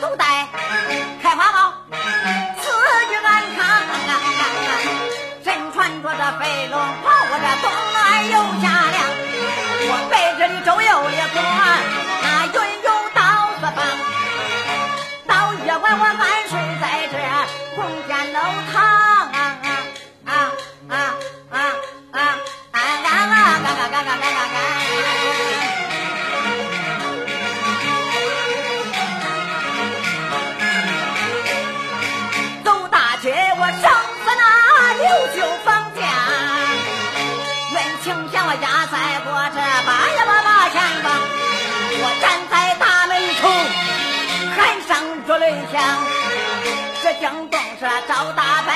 都戴开花帽四季安康身穿着这飞龙袍青天我压在我这八呀八八前方，我站在大门口，喊声竹雷响，这江东是赵大堂。